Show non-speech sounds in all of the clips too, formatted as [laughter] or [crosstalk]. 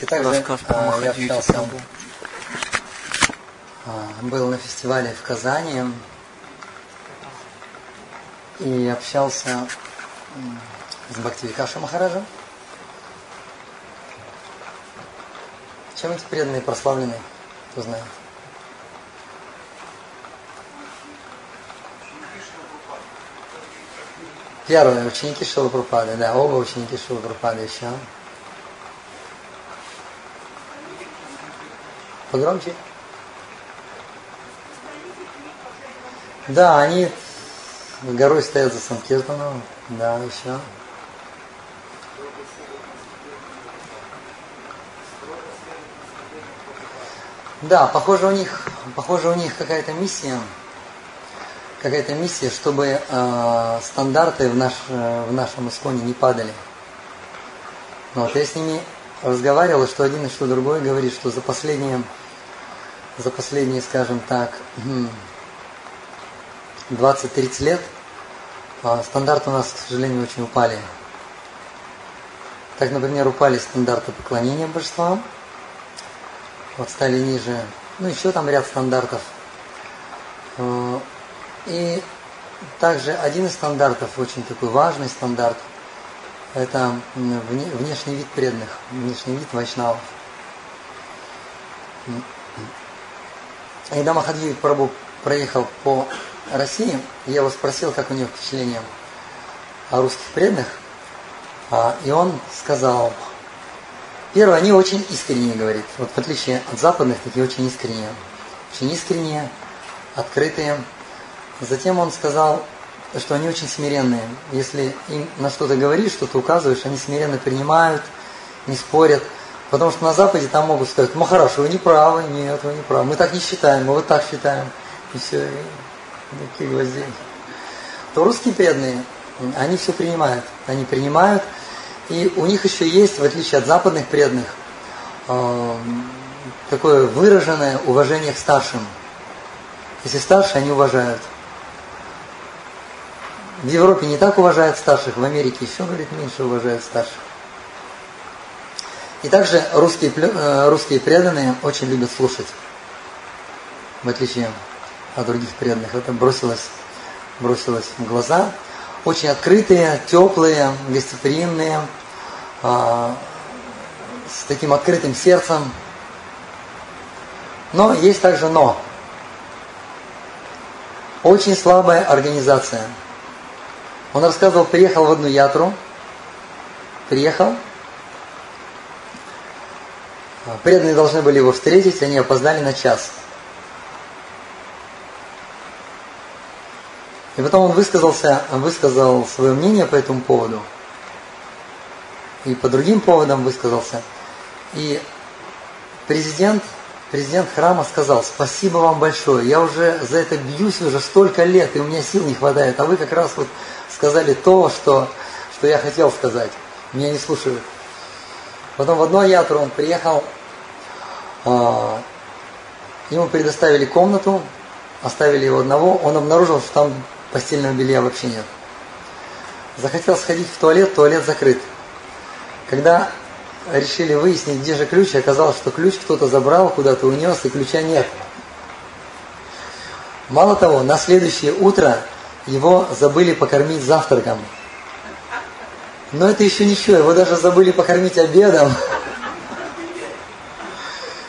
И также а, я общался, а, был на фестивале в Казани и общался с Бхактивикаша Махараджем. Чем эти преданные прославлены, кто знает? Первые ученики Шилапрапады, да, оба ученики Шилапрапады еще. Погромче. Да, они горой стоят за Санкиртаном, да, еще. Да, похоже у них, похоже у них какая-то миссия, какая-то миссия, чтобы э, стандарты в, наш, э, в нашем исконе не падали. Вот, я с ними разговаривал, что один и что другой говорит, что за последние, за последние, скажем так, 20-30 лет а, стандарты у нас, к сожалению, очень упали. Так, например, упали стандарты поклонения божествам, вот стали ниже, ну еще там ряд стандартов. А, И также один из стандартов, очень такой важный стандарт, это внешний вид преданных, внешний вид вайшнавов. Когда Махадви Прабу проехал по России, я его спросил, как у него впечатление о русских преданных, а, и он сказал, первое, они очень искренние, говорит, вот в отличие от западных, такие очень искренние, очень искренние, открытые. Затем он сказал, что они очень смиренные. Если им на что-то говоришь, что-то указываешь, они смиренно принимают, не спорят. Потому что на Западе там могут сказать, Махараш, вы не правы, нет, вы не правы. Мы так не считаем, мы вот так считаем. И все, и такие гвозди. То русские преданные, они все принимают. Они принимают. И у них еще есть, в отличие от западных преданных, э, такое выраженное уважение к старшим. Если старше, они уважают. В Европе не так уважают старших, в Америке еще, говорит, меньше уважают старших. И также русские, э, русские преданные очень любят слушать, в отличие от других преданных. Это бросилось, бросилось в глаза. Очень открытые, теплые, гостеприимные, а, с таким открытым сердцем. Но есть также но. Очень слабая организация. Он рассказывал, приехал в одну ятру, приехал, преданные должны были его встретить, они опоздали на час. И потом он высказался, высказал свое мнение по этому поводу. И по другим поводам высказался. И президент, президент храма сказал, спасибо вам большое, я уже за это бьюсь уже столько лет, и у меня сил не хватает, а вы как раз вот сказали то, что, что я хотел сказать. Меня не слушают. Потом в одну ятру он приехал, а, ему предоставили комнату, оставили его одного, он обнаружил, что там постельного белья вообще нет. Захотел сходить в туалет, туалет закрыт. Когда решили выяснить, где же ключ, оказалось, что ключ кто-то забрал, куда-то унес, и ключа нет. Мало того, на следующее утро его забыли покормить завтраком. Но это еще ничего, его даже забыли покормить обедом.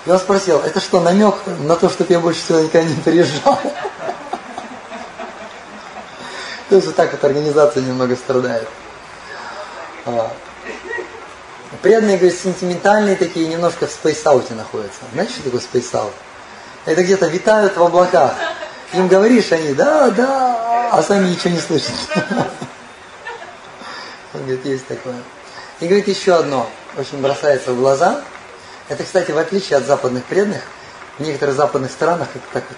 Он спросил, это что, намек на то, чтобы я больше сюда никогда не приезжал? То есть вот так вот организация немного страдает. Преданные, говорят, сентиментальные такие, немножко в space out е находятся. Знаете, что такое space out? Это где-то витают в облаках. Им говоришь, они, да, да, а сами ничего не слышат. Он говорит, есть такое. И говорит еще одно, очень бросается в глаза. Это, кстати, в отличие от западных преданных, в некоторых западных странах это так вот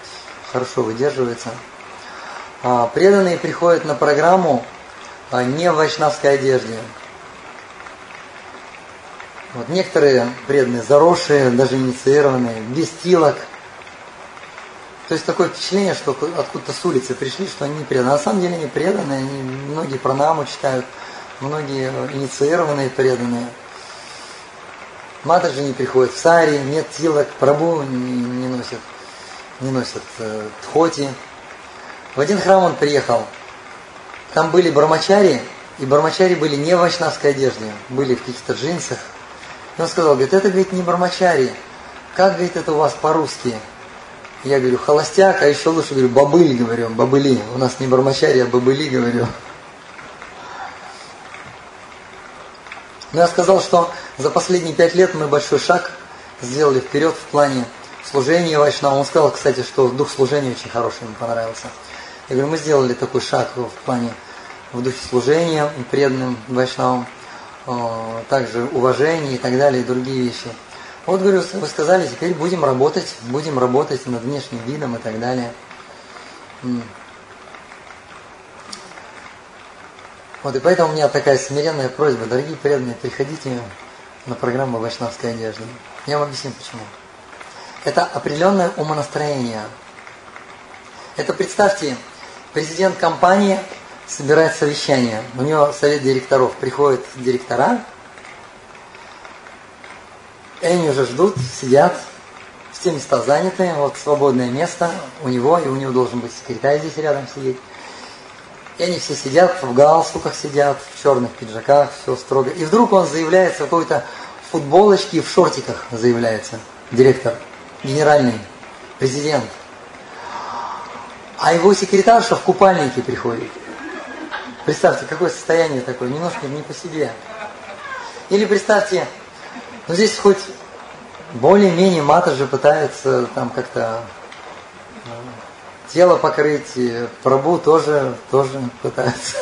хорошо выдерживается. А, преданные приходят на программу а, не в вайшнавской одежде. Вот некоторые преданные заросшие, даже инициированные, без тилок. То есть такое впечатление, что откуда-то с улицы пришли, что они не преданные. На самом деле они преданные, они многие пранаму читают, многие инициированные преданные. Матаджи не приходят в сари, нет тилок, прабу не, не носят, не носят э, тхоти. В один храм он приехал, там были бармачари, и бармачари были не в вайшнавской одежде, были в каких-то джинсах. И он сказал, говорит, это, говорит, не бармачари. Как, говорит, это у вас по-русски? Я говорю, холостяк, а еще лучше говорю, бабыль, говорю, бабыли. У нас не бармачари, а бабыли, говорю. Но я сказал, что за последние пять лет мы большой шаг сделали вперед в плане служения Вайшнава. Он сказал, кстати, что дух служения очень хороший, ему понравился. Я говорю, мы сделали такой шаг в плане в духе служения преданным Вайшнавам, также уважение и так далее, и другие вещи. Вот, говорю, вы сказали, теперь будем работать, будем работать над внешним видом и так далее. Вот, и поэтому у меня такая смиренная просьба, дорогие преданные, приходите на программу «Вайшнавская одежда». Я вам объясню почему. Это определенное умонастроение. Это, представьте, президент компании собирает совещание. У него совет директоров. Приходят директора, и они уже ждут, сидят, все места заняты, вот свободное место у него, и у него должен быть секретарь здесь рядом сидеть. И они все сидят, в галстуках сидят, в черных пиджаках, все строго. И вдруг он заявляется в какой-то футболочке в шортиках заявляется. Директор, генеральный, президент. А его секретарша в купальнике приходит. Представьте, какое состояние такое, немножко не по себе. Или представьте, ну здесь хоть более-менее мата же пытается там как-то тело покрыть, пробу тоже, тоже пытается.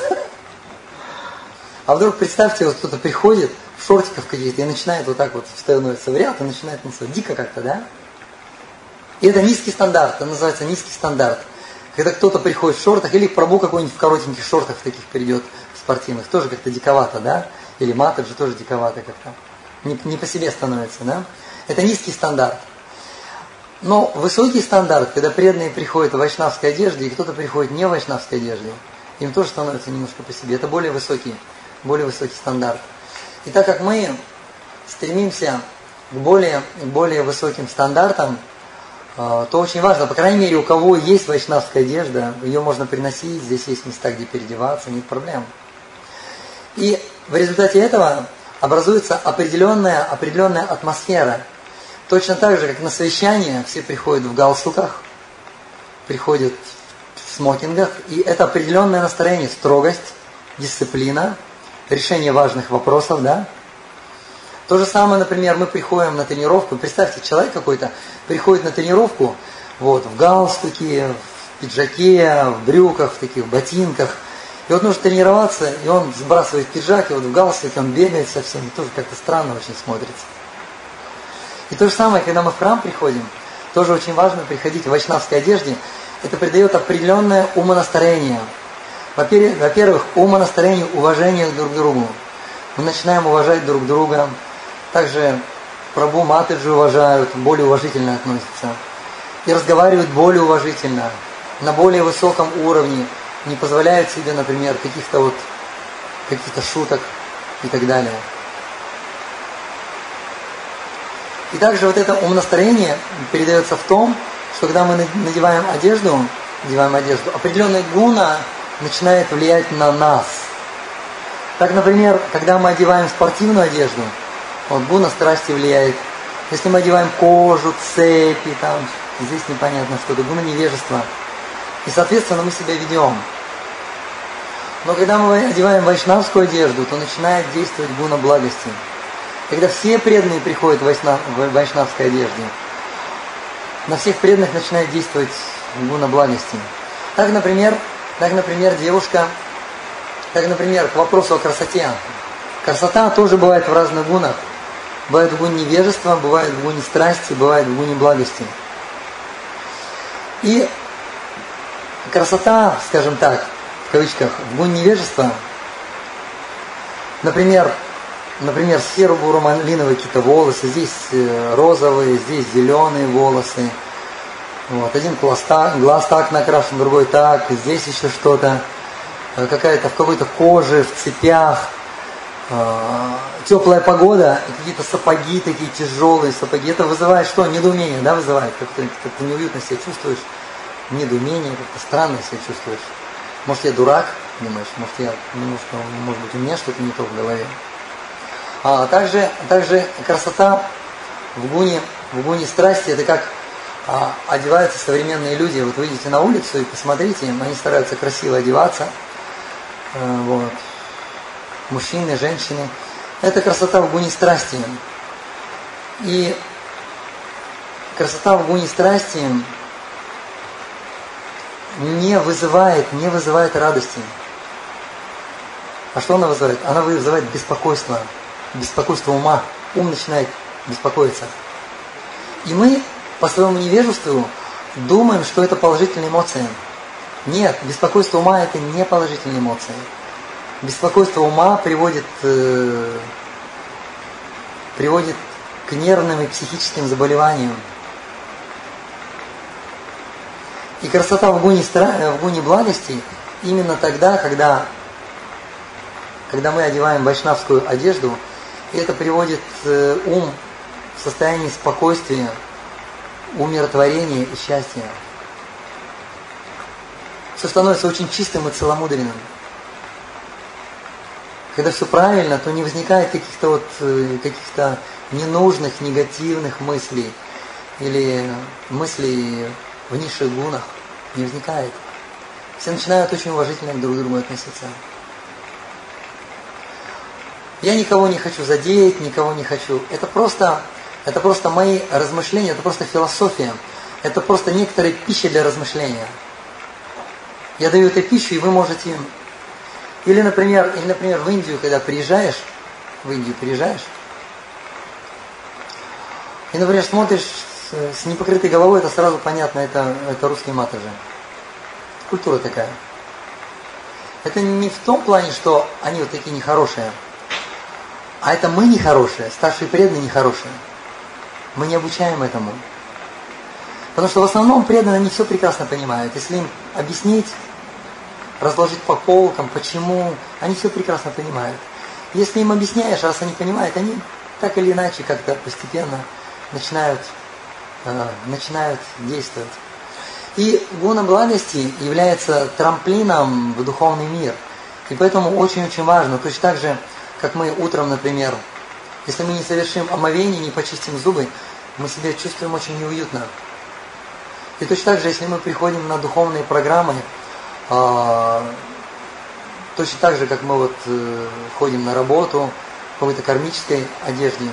А вдруг представьте, вот кто-то приходит в шортиках каких-то и начинает вот так вот становится в ряд и начинает танцевать. Дико как-то, да? И это низкий стандарт, это называется низкий стандарт. Когда кто-то приходит в шортах, или пробу какой-нибудь в коротеньких шортах таких придет, спортивных, тоже как-то диковато, да? Или матов же тоже диковато как-то. Не, не по себе становится, да? Это низкий стандарт. Но высокий стандарт, когда преданные приходят в вайшнавской одежде, и кто-то приходит не в вайшнавской одежде, им тоже становится немножко по себе. Это более высокий, более высокий стандарт. И так как мы стремимся к более, более высоким стандартам, а, то очень важно, по крайней мере, у кого есть вайшнавская одежда, ее можно приносить, здесь есть места, где переодеваться, нет проблем. И в результате этого образуется определенная, определенная атмосфера. Точно так же, как на совещание все приходят в галстуках, приходят в смокингах, и это определенное настроение, строгость, дисциплина, решение важных вопросов, да, то же самое, например, мы приходим на тренировку, представьте, человек какой-то приходит на тренировку, вот, в галстуке, в пиджаке, в брюках, в таких ботинках, и вот нужно тренироваться, и он сбрасывает пиджак, и вот в галстуке он бегает совсем, и тоже как-то странно очень смотрится. И то же самое, когда мы в храм приходим, тоже очень важно приходить в вайшнавской одежде, это придает определенное умонастроение. Во-первых, умонастроение, уважение друг к другу. Мы начинаем уважать друг друга, также Прабу Матаджи уважают, более уважительно относятся. И разговаривают более уважительно, на более высоком уровне, не позволяют себе, например, каких-то вот каких-то шуток и так далее. И также вот это умонастроение передается в том, что когда мы надеваем одежду, надеваем одежду, определенная гуна начинает влиять на нас. Так, например, когда мы одеваем спортивную одежду – вот гуна страсти влияет. Если мы одеваем кожу, цепи, там, здесь непонятно что, это гуна невежества. И, соответственно, мы себя ведем. Но когда мы одеваем вайшнавскую одежду, то начинает действовать гуна благости. Когда все преданные приходят в, вайшнав, вайшнавской одежде, на всех преданных начинает действовать гуна благости. Так, например, так, например, девушка, так, например, к вопросу о красоте. Красота тоже бывает в разных гунах. Бывает в гуне невежества, бывает в гуне страсти, бывает в гуне благости. И красота, скажем так, в кавычках, в гуне невежества, например, например, серо-буро-малиновые какие-то волосы, здесь э, розовые, здесь зеленые волосы, вот, один глаз так, глаз так накрашен, другой так, здесь еще что-то, э, какая-то в какой-то коже, в цепях, э, теплая погода и какие-то сапоги такие тяжелые сапоги. Это вызывает что? Недоумение, да, вызывает? Как-то как неуютно себя чувствуешь, недоумение, как-то странно себя чувствуешь. Может, я дурак, думаешь, может, я немножко, может быть, у меня что-то не то в голове. А также, также красота в гуне, в гуне страсти, это как а, одеваются современные люди. Вот выйдете на улицу и посмотрите, они стараются красиво одеваться. А, вот. Мужчины, женщины. Это красота в гуне страсти. И красота в гуне страсти не вызывает, не вызывает радости. А что она вызывает? Она вызывает беспокойство, беспокойство ума. Ум начинает беспокоиться. И мы по своему невежеству думаем, что это положительные эмоции. Нет, беспокойство ума это не положительные эмоции. Беспокойство ума приводит, э, приводит к нервным и психическим заболеваниям. И красота в гуне, в гуне благости именно тогда, когда, когда мы одеваем вайшнавскую одежду, и это приводит э, ум в состояние спокойствия, умиротворения и счастья. Все становится очень чистым и целомудренным. Когда все правильно, то не возникает каких-то вот э, каких-то ненужных, негативных мыслей или мыслей в низших гунах. Не возникает. Все начинают очень уважительно друг к другу относиться. Я никого не хочу задеть, никого не хочу. Это просто это просто мои размышления, это просто философия. Это просто некоторые пища для размышления. Я даю эту пищу, и вы можете... Или, например, или, например, в Индию, когда приезжаешь, в Индию приезжаешь, и, например, смотришь с, непокрытой головой, это сразу понятно, это, это русские матажи. Культура такая. Это не в том плане, что они вот такие нехорошие, а это мы нехорошие, старшие преданные нехорошие. Мы не обучаем этому. Потому что в основном преданные не все прекрасно понимают. Если им объяснить, разложить по полкам, почему, они все прекрасно понимают. Если им объясняешь, раз они понимают, они так или иначе как-то постепенно начинают, э, начинают действовать. И гуна благости является трамплином в духовный мир. И поэтому очень-очень важно, точно так же, как мы утром, например, если мы не совершим омовение, не почистим зубы, мы себя чувствуем очень неуютно. И точно так же, если мы приходим на духовные программы, э, точно так же, как мы вот э, ходим на работу в какой-то кармической одежде,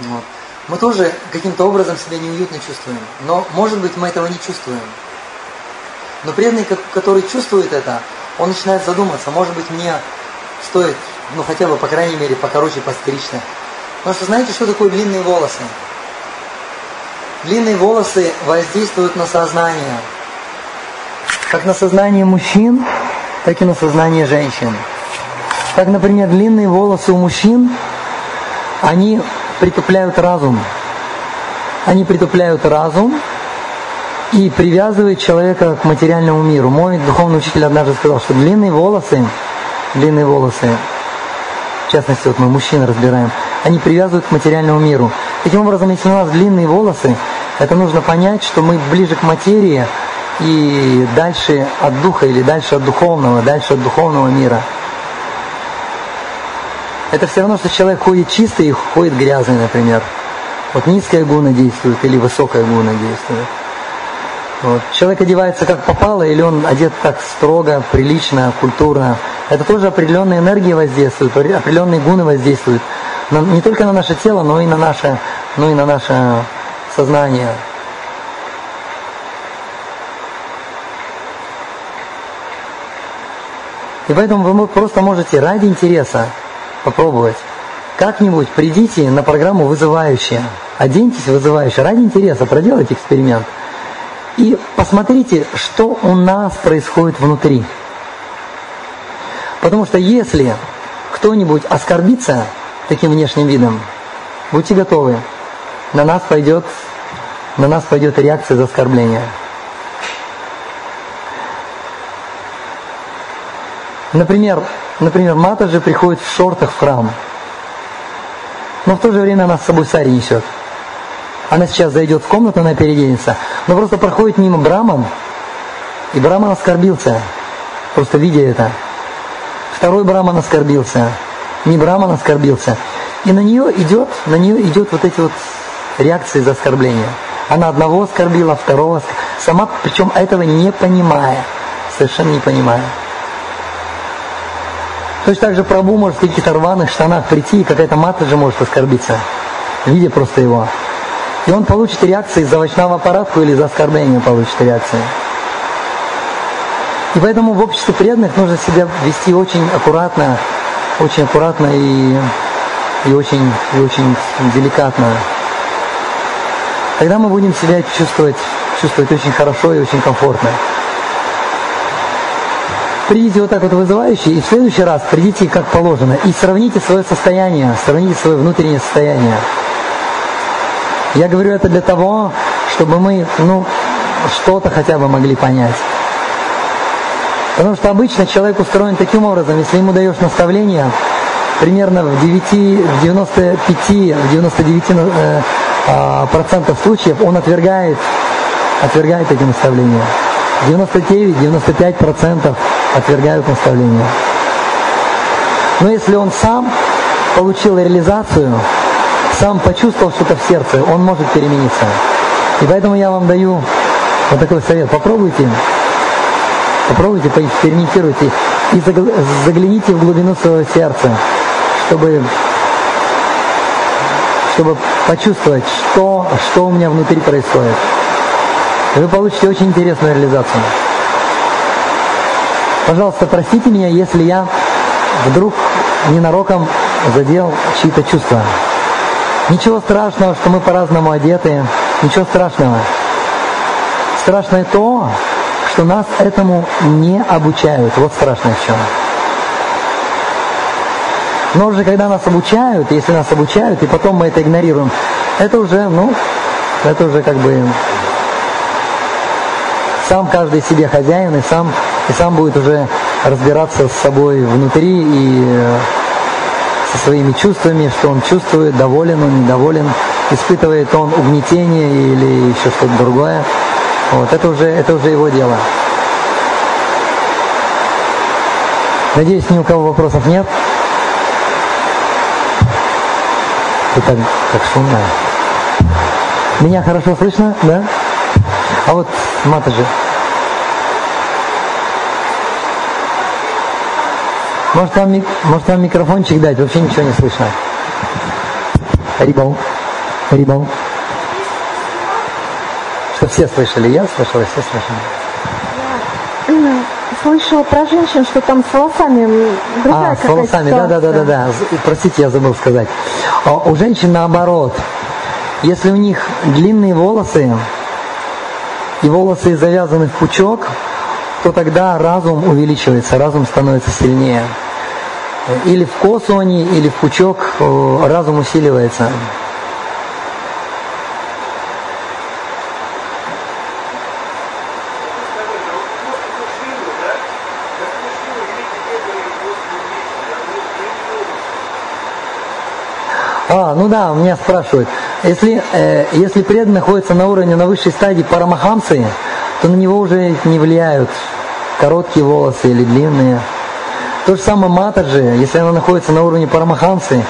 вот, мы тоже каким-то образом себя неуютно чувствуем. Но, может быть, мы этого не чувствуем. Но преданный, который чувствует это, он начинает задуматься, может быть, мне стоит ну хотя бы, по крайней мере, покороче постричься. Потому что знаете, что такое длинные волосы? Длинные волосы воздействуют на сознание. Как на сознание мужчин, так и на сознание женщин. Как, например, длинные волосы у мужчин, они притупляют разум. Они притупляют разум и привязывают человека к материальному миру. Мой духовный учитель однажды сказал, что длинные волосы, длинные волосы частности, вот мы мужчин разбираем, они привязывают к материальному миру. Таким образом, если у нас длинные волосы, это нужно понять, что мы ближе к материи и дальше от духа или дальше от духовного, дальше от духовного мира. Это все равно, что человек ходит чистый и ходит грязный, например. Вот низкая гуна действует или высокая гуна действует. Вот. Человек одевается как попало, или он одет так строго, прилично, культурно. Это тоже определенные энергии воздействуют, определенные гуны воздействуют. Но не только на наше тело, но и на наше, но и на наше сознание. И поэтому вы просто можете ради интереса попробовать. Как-нибудь придите на программу вызывающая. Оденьтесь вызывающе. Ради интереса проделайте эксперимент. И посмотрите, что у нас происходит внутри. Потому что если кто-нибудь оскорбится таким внешним видом, будьте готовы, на нас пойдет, на нас пойдет реакция за оскорбление. Например, например, Мата же приходит в шортах в храм, но в то же время она с собой сари несет. Она сейчас зайдет в комнату, она переоденется, но просто проходит мимо Браман, и Браман оскорбился, просто видя это. Второй Браман оскорбился, не Браман оскорбился. И на нее идет, на нее идет вот эти вот реакции за оскорбление. Она одного оскорбила, второго. Сама, причем этого не понимая, совершенно не понимая. Точно так же Прабу может в каких-то рваных штанах прийти, и какая-то мата же может оскорбиться, видя просто его. И он получит реакции за овощного аппаратку или за оскорбление получит реакции. И поэтому в обществе преданных нужно себя вести очень аккуратно, очень аккуратно и, и, очень, и очень деликатно. Тогда мы будем себя чувствовать, чувствовать очень хорошо и очень комфортно. Придите вот так вот вызывающе, и в следующий раз придите как положено, и сравните свое состояние, сравните свое внутреннее состояние. Я говорю это для того, чтобы мы, ну, что-то хотя бы могли понять. Потому что обычно человек устроен таким образом, если ему даешь наставление, примерно в 9, в 95, в 99 э, э, процентов случаев он отвергает, отвергает эти наставления. 99-95 процентов отвергают наставления. Но если он сам получил реализацию, сам почувствовал что-то в сердце, он может перемениться. И поэтому я вам даю вот такой совет. Попробуйте, попробуйте, поэкспериментируйте и загляните в глубину своего сердца, чтобы, чтобы почувствовать, что, что у меня внутри происходит. И вы получите очень интересную реализацию. Пожалуйста, простите меня, если я вдруг ненароком задел чьи-то чувства. Ничего страшного, что мы по-разному одеты, ничего страшного. Страшное то, что нас этому не обучают. Вот страшное в чем. Но уже когда нас обучают, если нас обучают, и потом мы это игнорируем, это уже, ну, это уже как бы сам каждый себе хозяин и сам и сам будет уже разбираться с собой внутри и э, со своими чувствами, что он чувствует, доволен он, недоволен, испытывает он угнетение или еще что-то другое. Вот, это уже, это уже его дело. Надеюсь, ни у кого вопросов нет. Так, как шумно. Меня хорошо слышно, да? А вот Матаджи. Может вам, может вам микрофончик дать? Вообще ничего не слышно. Рибал. Рибал. Что все слышали? Я слышала, все слышали. Я слышала про женщин, что там с волосами другая А, с волосами, да, да, да, да, да. Простите, я забыл сказать. А у женщин наоборот. Если у них длинные волосы, и волосы завязаны в пучок, то тогда разум увеличивается, разум становится сильнее. Или в косу или в пучок э, разум усиливается. А, ну да, меня спрашивают. Если, э, если преданный находится на уровне, на высшей стадии парамахамсы, то на него уже не влияют короткие волосы или длинные. То же самое матаджи, если она находится на уровне парамахансы,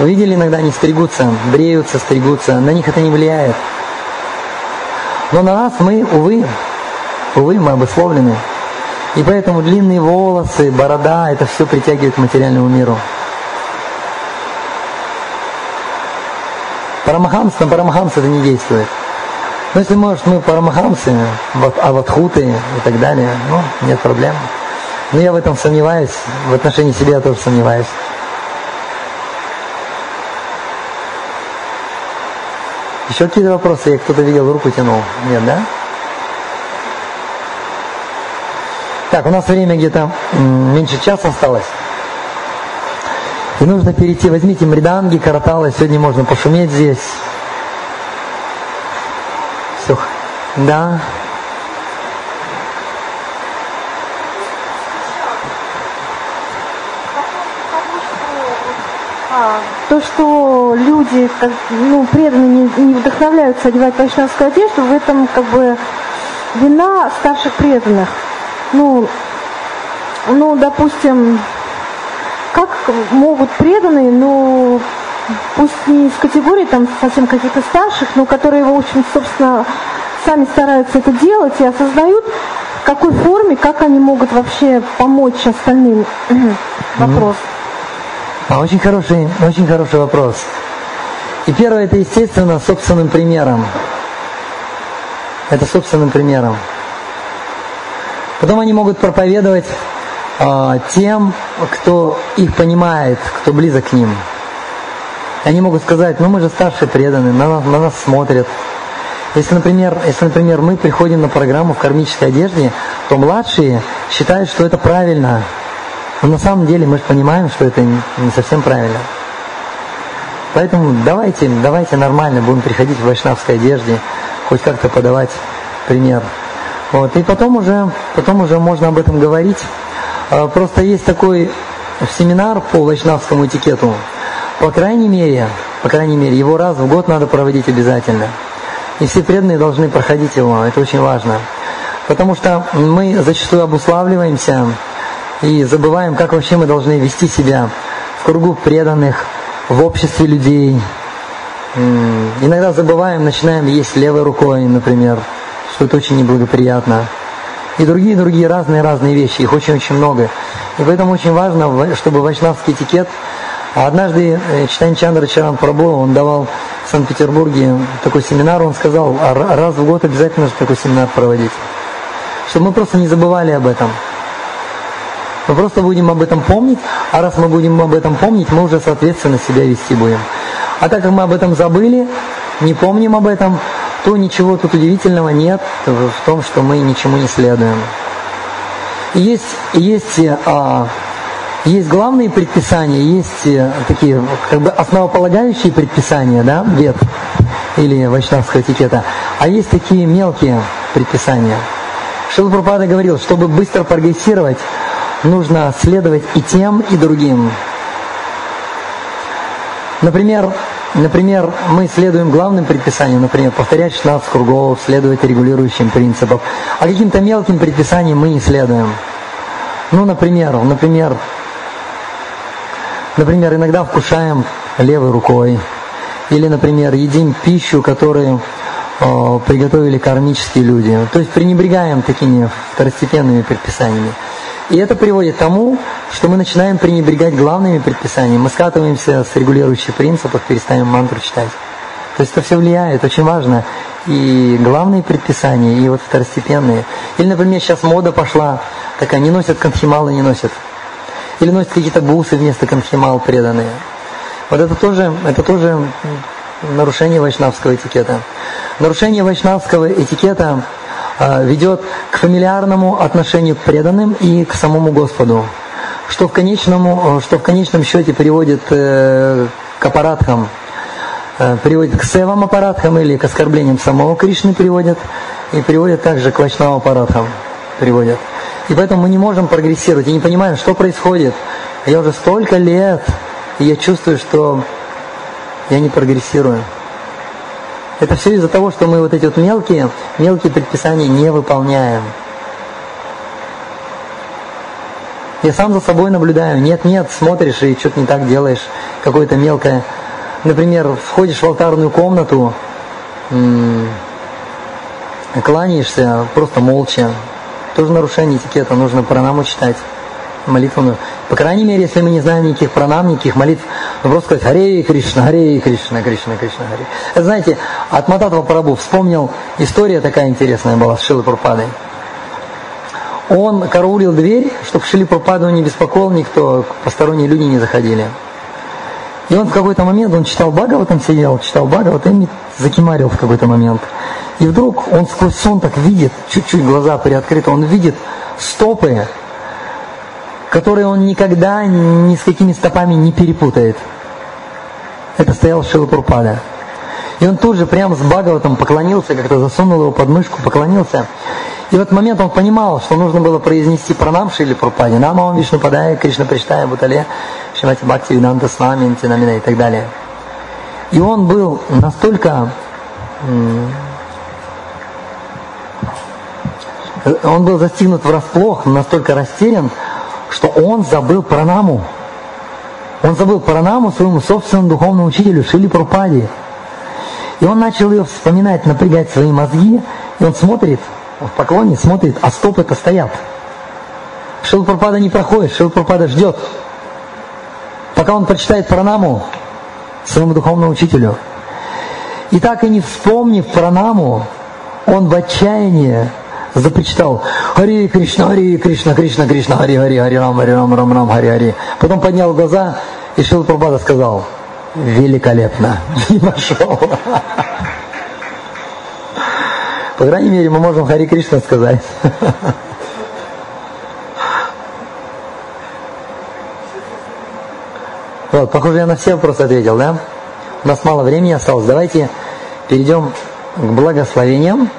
вы видели, иногда они стригутся, бреются, стригутся, на них это не влияет. Но на нас мы, увы, увы, мы обусловлены. И поэтому длинные волосы, борода, это все притягивает к материальному миру. Парамахамс, на Парамахамс это не действует. Но если, может, мы Парамахамсы, аватхуты и так далее, ну, нет проблем. Но я в этом сомневаюсь, в отношении себя я тоже сомневаюсь. Еще какие-то вопросы? Я кто-то видел, руку тянул. Нет, да? Так, у нас время где-то меньше часа осталось. И нужно перейти, возьмите мриданги, караталы, сегодня можно пошуметь здесь. Все. Да. То, что люди как, ну, преданные не, не вдохновляются одевать вайшнавскую одежду, в этом как бы вина старших преданных. Ну, ну, допустим, как могут преданные, ну, пусть не из категории там совсем каких-то старших, но которые, в общем, собственно, сами стараются это делать и осознают, в какой форме, как они могут вообще помочь остальным. [clears throat] Вопрос. А очень хороший, очень хороший вопрос. И первое, это, естественно, собственным примером. Это собственным примером. Потом они могут проповедовать э, тем, кто их понимает, кто близок к ним. Они могут сказать, ну мы же старшие преданные, на на нас смотрят. Если например, если, например, мы приходим на программу в кармической одежде, то младшие считают, что это правильно. Но на самом деле мы же понимаем, что это не совсем правильно. Поэтому давайте, давайте нормально будем приходить в вайшнавской одежде, хоть как-то подавать пример. Вот. И потом уже, потом уже можно об этом говорить. А, просто есть такой семинар по вайшнавскому этикету. По крайней мере, по крайней мере, его раз в год надо проводить обязательно. И все преданные должны проходить его, это очень важно. Потому что мы зачастую обуславливаемся и забываем, как вообще мы должны вести себя в кругу преданных, в обществе людей. Иногда забываем, начинаем есть левой рукой, например, что это очень неблагоприятно. И другие-другие разные-разные вещи, их очень-очень много. И поэтому очень важно, чтобы вайшнавский этикет а однажды э, Читань Чандра Чаран Прабhu, он давал в Санкт-Петербурге такой семинар, он сказал, «А раз в год обязательно же такой семинар проводить. Чтобы мы просто не забывали об этом. Мы просто будем об этом помнить, а раз мы будем об этом помнить, мы уже соответственно себя вести будем. А так как мы об этом забыли, не помним об этом, то ничего тут удивительного нет в том, что мы ничему не следуем. Есть, есть а, есть главные предписания, есть э, такие как бы основополагающие предписания, да, вет или вайшнавского этикета, а есть такие мелкие предписания. Шила Пропада говорил, чтобы быстро прогрессировать, нужно следовать и тем, и другим. Например, например, мы следуем главным предписаниям, например, повторять 16 кругов, следовать регулирующим принципам, а каким-то мелким предписаниям мы не следуем. Ну, например, например, Например, иногда вкушаем левой рукой. Или, например, едим пищу, которую э, приготовили кармические люди. То есть пренебрегаем такими второстепенными предписаниями. И это приводит к тому, что мы начинаем пренебрегать главными предписаниями. Мы скатываемся с регулирующих принципов, перестаем мантру читать. То есть это все влияет, очень важно. И главные предписания, и вот второстепенные. Или, например, сейчас мода пошла, такая, не носят конхималы, не носят или носят какие-то бусы вместо конхимал преданные. Вот это тоже, это тоже нарушение вайшнавского этикета. Нарушение вайшнавского этикета ведет к фамильярному отношению к преданным и к самому Господу, что в, конечному, что в конечном счете приводит э, к аппараткам, э, приводит к севам аппараткам или к оскорблениям самого Кришны приводит, и приводит также к вайшнавам аппараткам приводит. И поэтому мы не можем прогрессировать и не понимаем, что происходит. Я уже столько лет, и я чувствую, что я не прогрессирую. Это все из-за того, что мы вот эти вот мелкие, мелкие предписания не выполняем. Я сам за собой наблюдаю. Нет, нет, смотришь и что-то не так делаешь. Какое-то мелкое. Например, входишь в алтарную комнату, кланяешься просто молча, тоже нарушение этикета, нужно пранаму читать, молитву. По крайней мере, если мы не знаем никаких пранам, никаких молитв, ну просто сказать Харе Кришна, Харе Кришна, Кришна, Кришна, Харе. Знаете, от Мататова Прабу вспомнил, история такая интересная была с Шилой Пурпадой. Он караулил дверь, чтобы Шили Пурпаду не беспокоил никто, посторонние люди не заходили. И он в какой-то момент, он читал Бхагаватам, сидел, читал Бхагаватам и закимарил в какой-то момент. И вдруг он сквозь сон так видит, чуть-чуть глаза приоткрыты, он видит стопы, которые он никогда ни с какими стопами не перепутает. Это стоял Шилапурпада. И он тут же прямо с Бхагаватом поклонился, как-то засунул его под мышку, поклонился. И в этот момент он понимал, что нужно было произнести пранам Шили Пурпаде, Намам Вишну Падая, Кришна Приштая Бутале, Шимати Бхакти Виданта Свами, Нтинамина и так далее. И он был настолько он был застигнут врасплох, настолько растерян, что он забыл пранаму. Он забыл пранаму своему собственному духовному учителю Шили Прупади. И он начал ее вспоминать, напрягать свои мозги, и он смотрит, в поклоне смотрит, а стопы-то стоят. Шил Прупада не проходит, Шил Прупада ждет. Пока он прочитает пранаму своему духовному учителю. И так и не вспомнив пранаму, он в отчаянии запричитал Хари Кришна, Хари Кришна, Кришна, Кришна, Хари, Хари, Хари Рам, Хари Рам, Рам, Рам, Хари, Хари. Потом поднял глаза, и Шил Прабхада сказал, великолепно, [laughs] и пошел. По крайней мере, мы можем Хари Кришна сказать. [laughs] Вот, похоже, я на все вопросы ответил, да? У нас мало времени осталось. Давайте перейдем к благословениям.